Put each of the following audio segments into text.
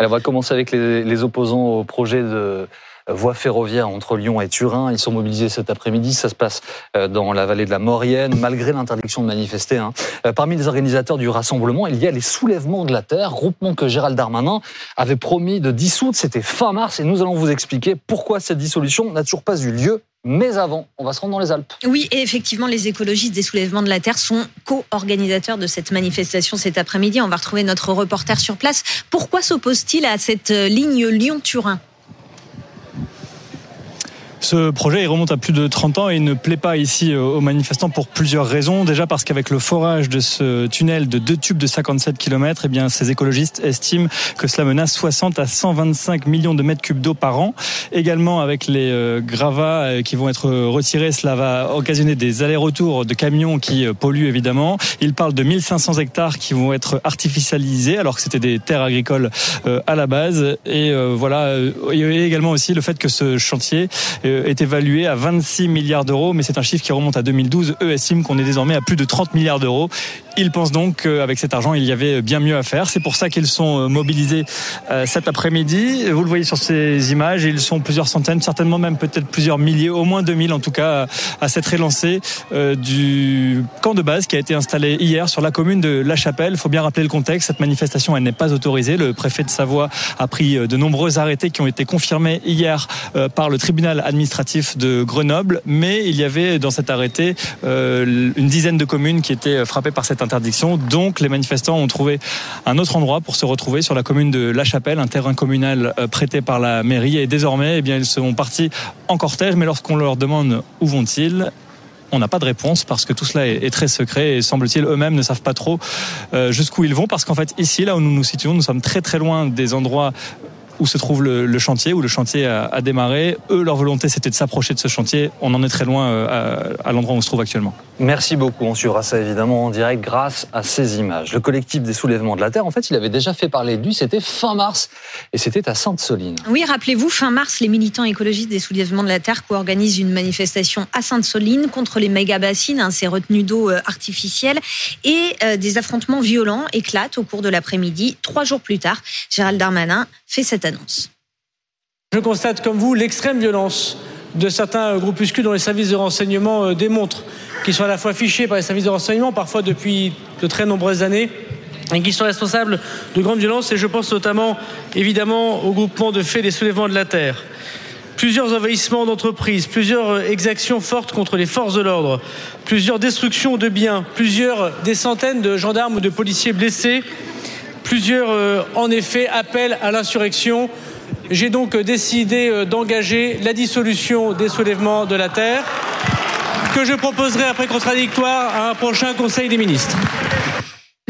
Alors, on va commencer avec les, les opposants au projet de voie ferroviaire entre Lyon et Turin. Ils sont mobilisés cet après-midi. Ça se passe euh, dans la vallée de la Maurienne, malgré l'interdiction de manifester. Hein. Euh, parmi les organisateurs du rassemblement, il y a les soulèvements de la Terre, groupement que Gérald Darmanin avait promis de dissoudre. C'était fin mars et nous allons vous expliquer pourquoi cette dissolution n'a toujours pas eu lieu mais avant, on va se rendre dans les Alpes. Oui, et effectivement, les écologistes des soulèvements de la Terre sont co-organisateurs de cette manifestation cet après-midi. On va retrouver notre reporter sur place. Pourquoi s'oppose-t-il à cette euh, ligne Lyon-Turin? Ce projet il remonte à plus de 30 ans et ne plaît pas ici euh, aux manifestants pour plusieurs raisons. Déjà parce qu'avec le forage de ce tunnel de deux tubes de 57 km, eh bien, ces écologistes estiment que cela menace 60 à 125 millions de mètres cubes d'eau par an. Également avec les euh, gravats euh, qui vont être retirés, cela va occasionner des allers-retours de camions qui polluent évidemment. Ils parlent de 1500 hectares qui vont être artificialisés alors que c'était des terres agricoles à la base. Et voilà, il y a également aussi le fait que ce chantier est évalué à 26 milliards d'euros, mais c'est un chiffre qui remonte à 2012. Eux estiment qu'on est désormais à plus de 30 milliards d'euros. Ils pensent donc qu'avec cet argent, il y avait bien mieux à faire. C'est pour ça qu'ils sont euh, mobilisés euh, cet après-midi. Vous le voyez sur ces images, ils sont plusieurs centaines, certainement même peut-être plusieurs milliers, au moins 2000 en tout cas, à cette relancée du camp de base qui a été installé hier sur la commune de La Chapelle. Il faut bien rappeler le contexte. Cette manifestation, elle n'est pas autorisée. Le préfet de Savoie a pris de nombreux arrêtés qui ont été confirmés hier par le tribunal administratif de Grenoble, mais il y avait dans cet arrêté euh, une dizaine de communes qui étaient frappées par cette. Donc les manifestants ont trouvé un autre endroit pour se retrouver sur la commune de La Chapelle, un terrain communal euh, prêté par la mairie. Et désormais, eh ils sont partis en cortège, mais lorsqu'on leur demande où vont-ils, on n'a pas de réponse parce que tout cela est, très secret et semble-t-il eux-mêmes ne savent pas trop euh, jusqu'où ils vont. Parce qu'en fait ici là où nous nous situons nous sommes très très loin des endroits où se trouve le, chantier, où le chantier a, démarré. Eux, leur volonté, c'était de s'approcher de ce chantier. On en est très loin euh, à, l'endroit où on se trouve actuellement. Merci beaucoup. On suivra ça évidemment en direct grâce à ces images. Le collectif des soulèvements de la Terre, en fait, il avait déjà fait parler de lui. C'était fin mars et c'était à Sainte-Soline. Oui, rappelez-vous, fin mars, les militants écologistes des soulèvements de la Terre co-organisent une manifestation à Sainte-Soline contre les méga-bassines, hein, ces retenues d'eau euh, artificielles, et euh, des affrontements violents éclatent au cours de l'après-midi. Trois jours plus tard, Gérald Darmanin fait cette Je constate comme vous l'extrême violence de certains groupuscules dont les services de renseignement euh, démontrent qu'ils sont à la fois fichés par les services de renseignement, parfois depuis de très nombreuses années, et qui sont responsables de grandes violences. Et je pense notamment, évidemment, au groupement de faits des soulèvements de la terre. Plusieurs envahissements d'entreprises, plusieurs euh, exactions fortes contre les forces de l'ordre, plusieurs destructions de biens, plusieurs des centaines de gendarmes ou de policiers blessés, plusieurs, euh, en effet, appels à l'insurrection. J'ai donc décidé d'engager la dissolution des soulèvements de la terre que je proposerai après contradictoire à un prochain Conseil des ministres.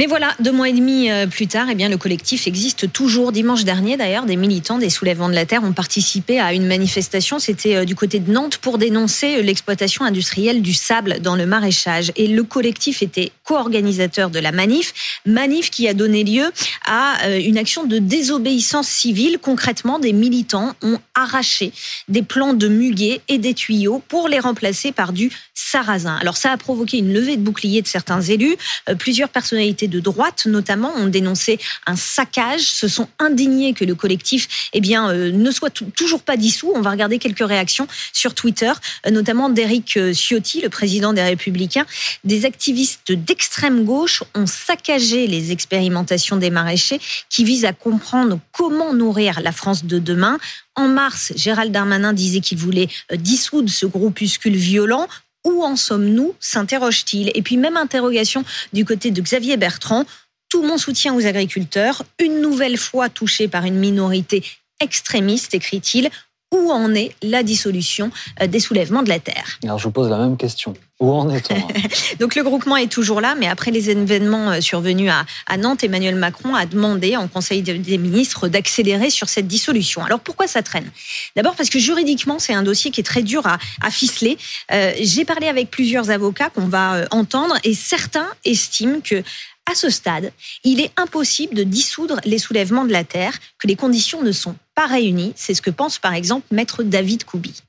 Mais voilà, deux mois et demi euh, plus tard, eh bien, le collectif existe toujours. Dimanche dernier, d'ailleurs, des militants des soulèvements de la Terre ont participé à une manifestation. C'était euh, du côté de Nantes pour dénoncer euh, l'exploitation industrielle du sable dans le maraîchage. Et le collectif était co-organisateur de la manif. Manif qui a donné lieu à une action de désobéissance civile. Concrètement, des militants ont arraché des plants de muguet et des tuyaux pour les remplacer par du sarrasin. Alors ça a provoqué une levée de boucliers de certains élus. Plusieurs personnalités de droite notamment ont dénoncé un saccage, se sont indignés que le collectif eh bien, euh, ne soit toujours pas dissous. On va regarder quelques réactions sur Twitter, euh, notamment d'Éric euh, Ciotti, le président des Républicains. Des activistes d'extrême gauche ont saccagé les expérimentations des maraîchers qui visent à comprendre comment nourrir la France de demain. En mars, Gérald Darmanin disait qu'il voulait dissoudre ce groupuscule violent où en sommes-nous s'interroge-t-il. Et puis même interrogation du côté de Xavier Bertrand. Tout mon soutien aux agriculteurs, une nouvelle fois touchés par une minorité extrémiste, écrit-il. Où en est la dissolution euh, des soulèvements de la terre Alors je vous pose la même question. Où en est-on Donc le groupement est toujours là, mais après les événements euh, survenus à, Nantes, Emmanuel Macron a demandé en Conseil des ministres d'accélérer sur cette dissolution. Alors pourquoi ça traîne? D'abord parce que juridiquement, c'est un dossier qui est très dur à, ficeler. Euh, j'ai parlé avec plusieurs avocats qu'on va entendre et certains estiment que à ce stade, il est impossible de dissoudre les soulèvements de la terre, que les conditions ne sont pas réunies. C'est ce que pense par exemple maître David Koubi.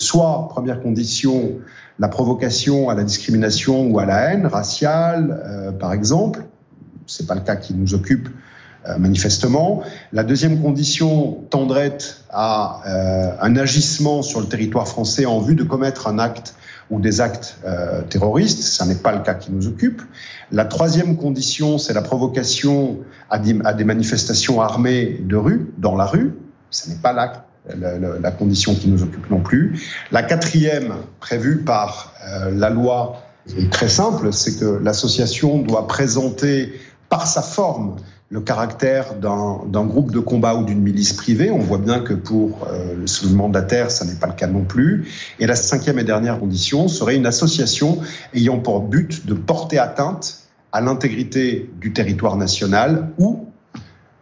Soit, première condition, la provocation à la discrimination ou à la haine raciale, euh, par exemple. Ce n'est pas le cas qui nous occupe manifestement. La deuxième condition tendrait à un agissement sur le territoire français en vue de commettre un acte ou des actes terroristes. Ce n'est pas le cas qui nous occupe. La troisième condition, c'est la provocation à des, manifestations armées de rue, dans la rue. Ce n'est pas la, condition qui nous occupe non plus. La quatrième, prévue par euh, la loi, est très simple, c'est que l'association doit présenter par sa forme le caractère d'un groupe de combat ou d'une milice privée. On voit bien que pour euh, le soulèvement de la ça n'est pas le cas non plus. Et la cinquième et dernière condition serait une association ayant pour but de porter atteinte à l'intégrité du territoire national ou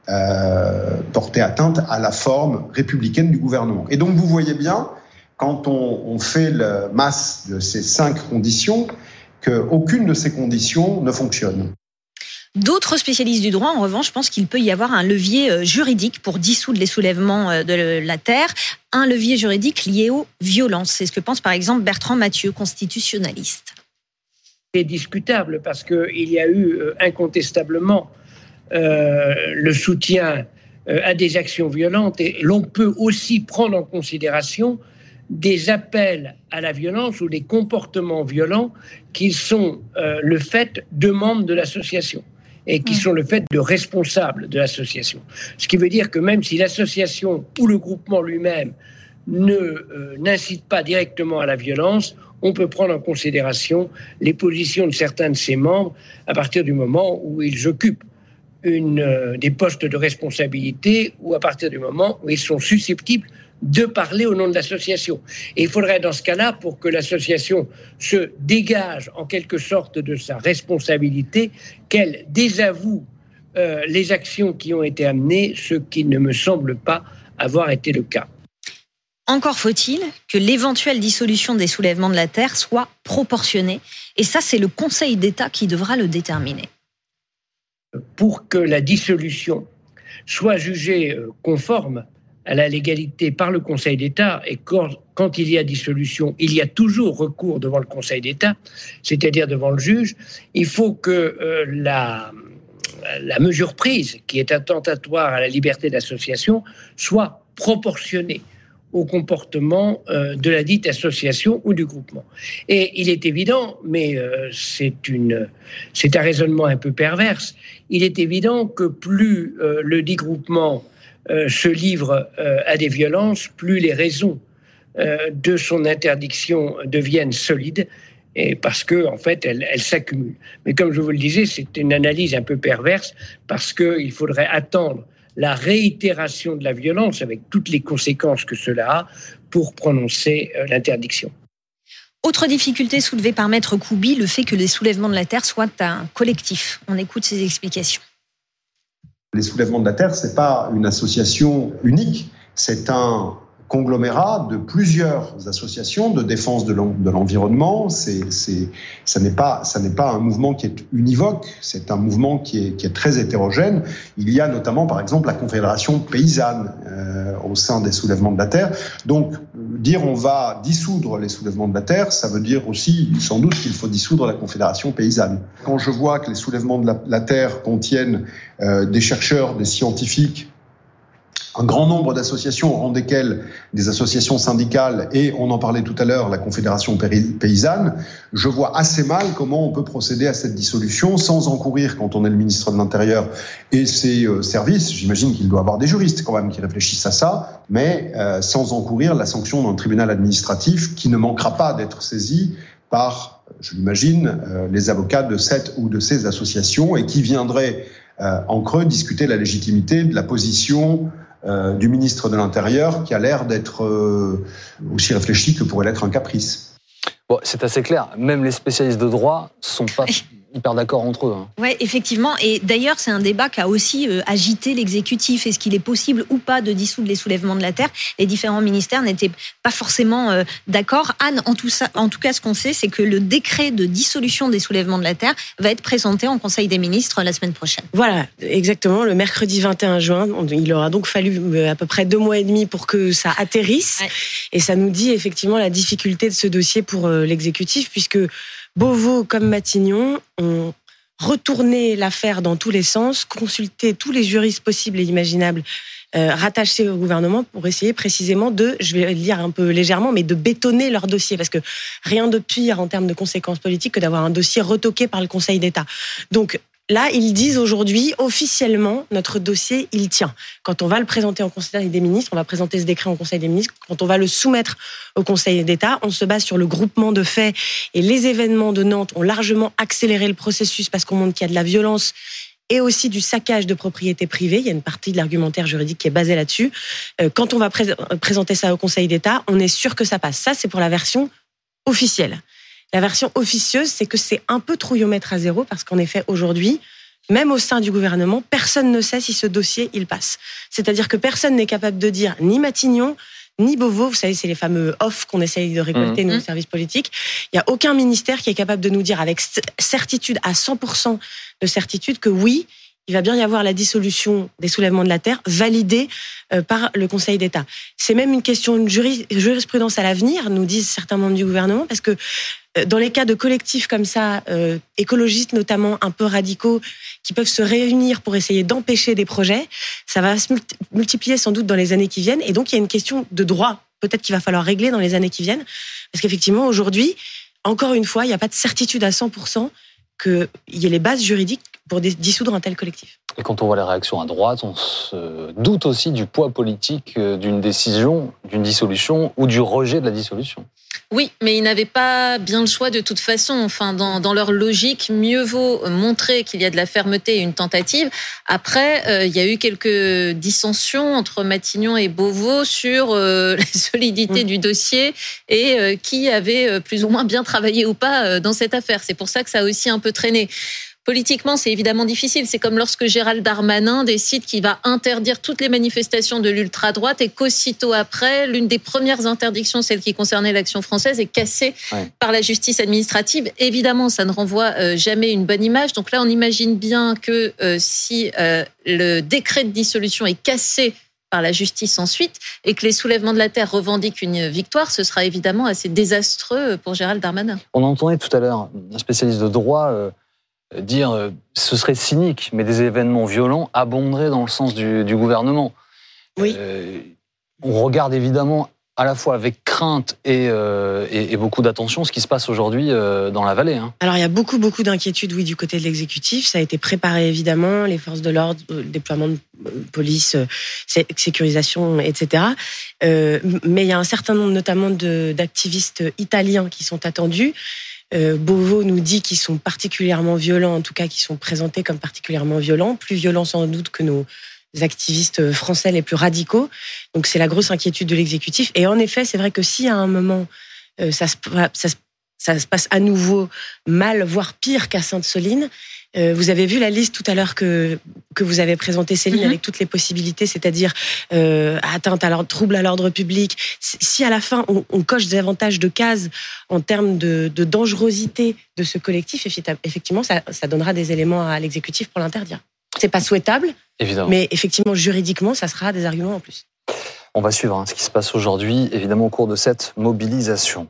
euh, porter atteinte à la forme républicaine du gouvernement. Et donc vous voyez bien, quand on, on fait le masse de ces cinq conditions, qu'aucune de ces conditions ne fonctionne. D'autres spécialistes du droit, en revanche, pensent qu'il peut y avoir un levier euh, juridique pour dissoudre les soulèvements euh, de la terre, un levier juridique lié aux violences. C'est ce que pense par exemple Bertrand Mathieu, constitutionnaliste. C'est discutable parce qu'il y a eu incontestablement euh, le soutien à des actions violentes et l'on peut aussi prendre en considération des appels à la violence ou des comportements violents qui sont le fait de membres de l'association et qui sont le fait de responsables de l'association. Ce qui veut dire que même si l'association ou le groupement lui-même ne n'incite pas directement à la violence, on peut prendre en considération les positions de certains de ses membres à partir du moment où ils occupent une, euh, des postes de responsabilité ou à partir du moment où ils sont susceptibles de parler au nom de l'association. Et il faudrait dans ce cas-là, pour que l'association se dégage en quelque sorte de sa responsabilité, qu'elle désavoue euh, les actions qui ont été amenées, ce qui ne me semble pas avoir été le cas. Encore faut-il que l'éventuelle dissolution des soulèvements de la Terre soit proportionnée. Et ça, c'est le Conseil d'État qui devra le déterminer pour que la dissolution soit jugée euh, conforme à la légalité par le Conseil d'État, et quand, il y a dissolution, il y a toujours recours devant le Conseil d'État, c'est-à-dire devant le juge, il faut que euh, la, mesure prise, qui est attentatoire à la liberté d'association, soit proportionnée au comportement euh, de la dite association ou du groupement. Et il est évident, mais euh, c'est un raisonnement un peu perverse. Il est évident que plus le dit groupement se livre à des violences, plus les raisons de son interdiction deviennent solides. Et parce que en fait, elles, s'accumulent. Mais comme je vous le disais, c'est une analyse un peu perverse parce qu'il faudrait attendre la réitération de la violence, avec toutes les conséquences que cela a, pour prononcer euh, l'interdiction. Autre difficulté soulevée par Maître Koubi, le fait que les soulèvements de la Terre soient un collectif. On écoute ses explications. Les soulèvements de la Terre, ce n'est pas une association unique, c'est un conglomérat de plusieurs associations de défense de l'environnement. C'est, c'est, ça n'est pas, pas un mouvement qui est univoque. C'est un mouvement qui est, qui est très hétérogène. Il y a notamment, par exemple, la Confédération paysanne euh, au sein des soulèvements de la terre. Donc, dire on va dissoudre les soulèvements de la terre, ça veut dire aussi, sans doute, qu'il faut dissoudre la Confédération paysanne. Quand je vois que les soulèvements de la, terre contiennent euh, des chercheurs, des scientifiques un grand nombre d'associations, au rang desquelles des associations syndicales et, on en parlait tout à l'heure, la Confédération paysanne, je vois assez mal comment on peut procéder à cette dissolution sans encourir, quand on est le ministre de l'Intérieur et ses euh, services, j'imagine qu'il doit avoir des juristes quand même qui réfléchissent à ça, mais euh, sans encourir la sanction d'un tribunal administratif qui ne manquera pas d'être saisi par, je l'imagine, euh, les avocats de cette ou de ces associations et qui viendraient en creux discuter la légitimité de la position euh, du ministre de l'Intérieur qui a l'air d'être euh, aussi réfléchi que pourrait l'être un caprice. Bon, c'est assez clair. Même les spécialistes de droit sont pas hyper d'accord entre eux. Hein. Oui, effectivement. Et d'ailleurs, c'est un débat qui a aussi euh, agité l'exécutif. Est-ce qu'il est possible ou pas de dissoudre les soulèvements de la Terre? Les différents ministères n'étaient pas forcément euh, d'accord. Anne, en tout, ça, en tout cas, ce qu'on sait, c'est que le décret de dissolution des soulèvements de la Terre va être présenté en Conseil des ministres la semaine prochaine. Voilà, exactement. Le mercredi 21 juin, il aura donc fallu euh, à peu près deux mois et demi pour que ça atterrisse. Et ça nous dit effectivement la difficulté de ce dossier pour l'exécutif, puisque Beauvau comme Matignon ont retourner l'affaire dans tous les sens, consulter tous les juristes possibles et imaginables euh, rattachés au gouvernement pour essayer précisément de, je vais le dire un peu légèrement, mais de bétonner leur dossier. Parce que rien de pire en termes de conséquences politiques que d'avoir un dossier retoqué par le Conseil d'État. Donc, Là, ils disent aujourd'hui officiellement notre dossier, il tient. Quand on va le présenter au Conseil des ministres, on va présenter ce décret au Conseil des ministres. Quand on va le soumettre au Conseil d'État, on se base sur le groupement de faits et les événements de Nantes ont largement accéléré le processus parce qu'on montre qu'il y a de la violence et aussi du saccage de propriété privée. Il y a une partie de l'argumentaire juridique qui est basée là-dessus. Euh, quand on va présenter ça au Conseil d'État, on est sûr que ça passe. Ça, c'est pour la version officielle. La version officieuse, c'est que c'est un peu trouillomètre à zéro parce qu'en effet, aujourd'hui, même au sein du gouvernement, personne ne sait si ce dossier, il passe. C'est-à-dire que personne n'est capable de dire ni Matignon, ni Beauvau, vous savez, c'est les fameux off qu'on essaye de récolter, mmh. nos services politiques. Il n'y a aucun ministère qui est capable de nous dire avec certitude, à 100% de certitude, que oui, il va bien y avoir la dissolution des soulèvements de la terre validée euh, par le Conseil d'État. C'est même une question de jurisprudence à l'avenir, nous disent certains membres du gouvernement, parce que dans les cas de collectifs comme ça, euh, écologistes notamment, un peu radicaux, qui peuvent se réunir pour essayer d'empêcher des projets, ça va se multiplier sans doute dans les années qui viennent. Et donc, il y a une question de droit, peut-être qu'il va falloir régler dans les années qui viennent. Parce qu'effectivement, aujourd'hui, encore une fois, il n'y a pas de certitude à 100% qu'il y ait les bases juridiques pour dissoudre un tel collectif. Et quand on voit les réactions à droite, on se doute aussi du poids politique euh, d'une décision, d'une dissolution ou du rejet de la dissolution. Oui, mais ils n'avaient pas bien le choix de toute façon. Enfin, dans, leur logique, mieux vaut montrer qu'il y a de la fermeté et une tentative. Après, euh, il y a eu quelques dissensions entre Matignon et Beauvau sur euh, la solidité du dossier et qui avait plus ou moins bien travaillé ou pas dans cette affaire. C'est pour ça que ça a aussi un peu traîné. Politiquement, c'est évidemment difficile. C'est comme lorsque Gérald Darmanin décide qu'il va interdire toutes les manifestations de l'ultra-droite et qu'aussitôt après, l'une des premières interdictions, celle qui concernait l'action française, est cassée par la justice administrative. Évidemment, ça ne renvoie euh, jamais une bonne image. Donc là, on imagine bien que euh, si euh, le décret de dissolution est cassé par la justice ensuite et que les soulèvements de la terre revendiquent une victoire, ce sera évidemment assez désastreux pour Gérald Darmanin. On entendait tout à l'heure un spécialiste de droit dire euh, ce serait cynique, mais des événements violents abonderaient dans le sens du, gouvernement. Oui. Euh, on regarde évidemment à la fois avec crainte et, euh, beaucoup d'attention ce qui se passe aujourd'hui dans la vallée. Hein. Alors il y a beaucoup beaucoup d'inquiétudes oui du côté de l'exécutif. Ça a été préparé évidemment, les forces de l'ordre, le déploiement de police, sécurisation, etc. mais il y a un certain nombre notamment d'activistes italiens qui sont attendus. Euh, Beauvau nous dit qu'ils sont particulièrement violents, en tout cas qu'ils sont présentés comme particulièrement violents, plus violents sans doute que nos activistes français les plus radicaux. Donc c'est la grosse inquiétude de l'exécutif. Et en effet, c'est vrai que si à un moment euh, ça, se, ça, ça se passe à nouveau mal, voire pire qu'à Sainte-Soline, euh, vous avez vu la liste tout à l'heure que, que vous avez présentée, Céline, mhm. avec toutes les possibilités, c'est-à-dire euh, atteinte à l'ordre, trouble à l'ordre public. Si à la fin on, on, coche davantage de cases en termes de, de, dangerosité de ce collectif, effectivement, ça, ça donnera des éléments à l'exécutif pour l'interdire. C'est pas souhaitable, Évidemment. mais effectivement, juridiquement, ça sera des arguments en plus. On va suivre hein, ce qui se passe aujourd'hui, évidemment, au cours de cette mobilisation.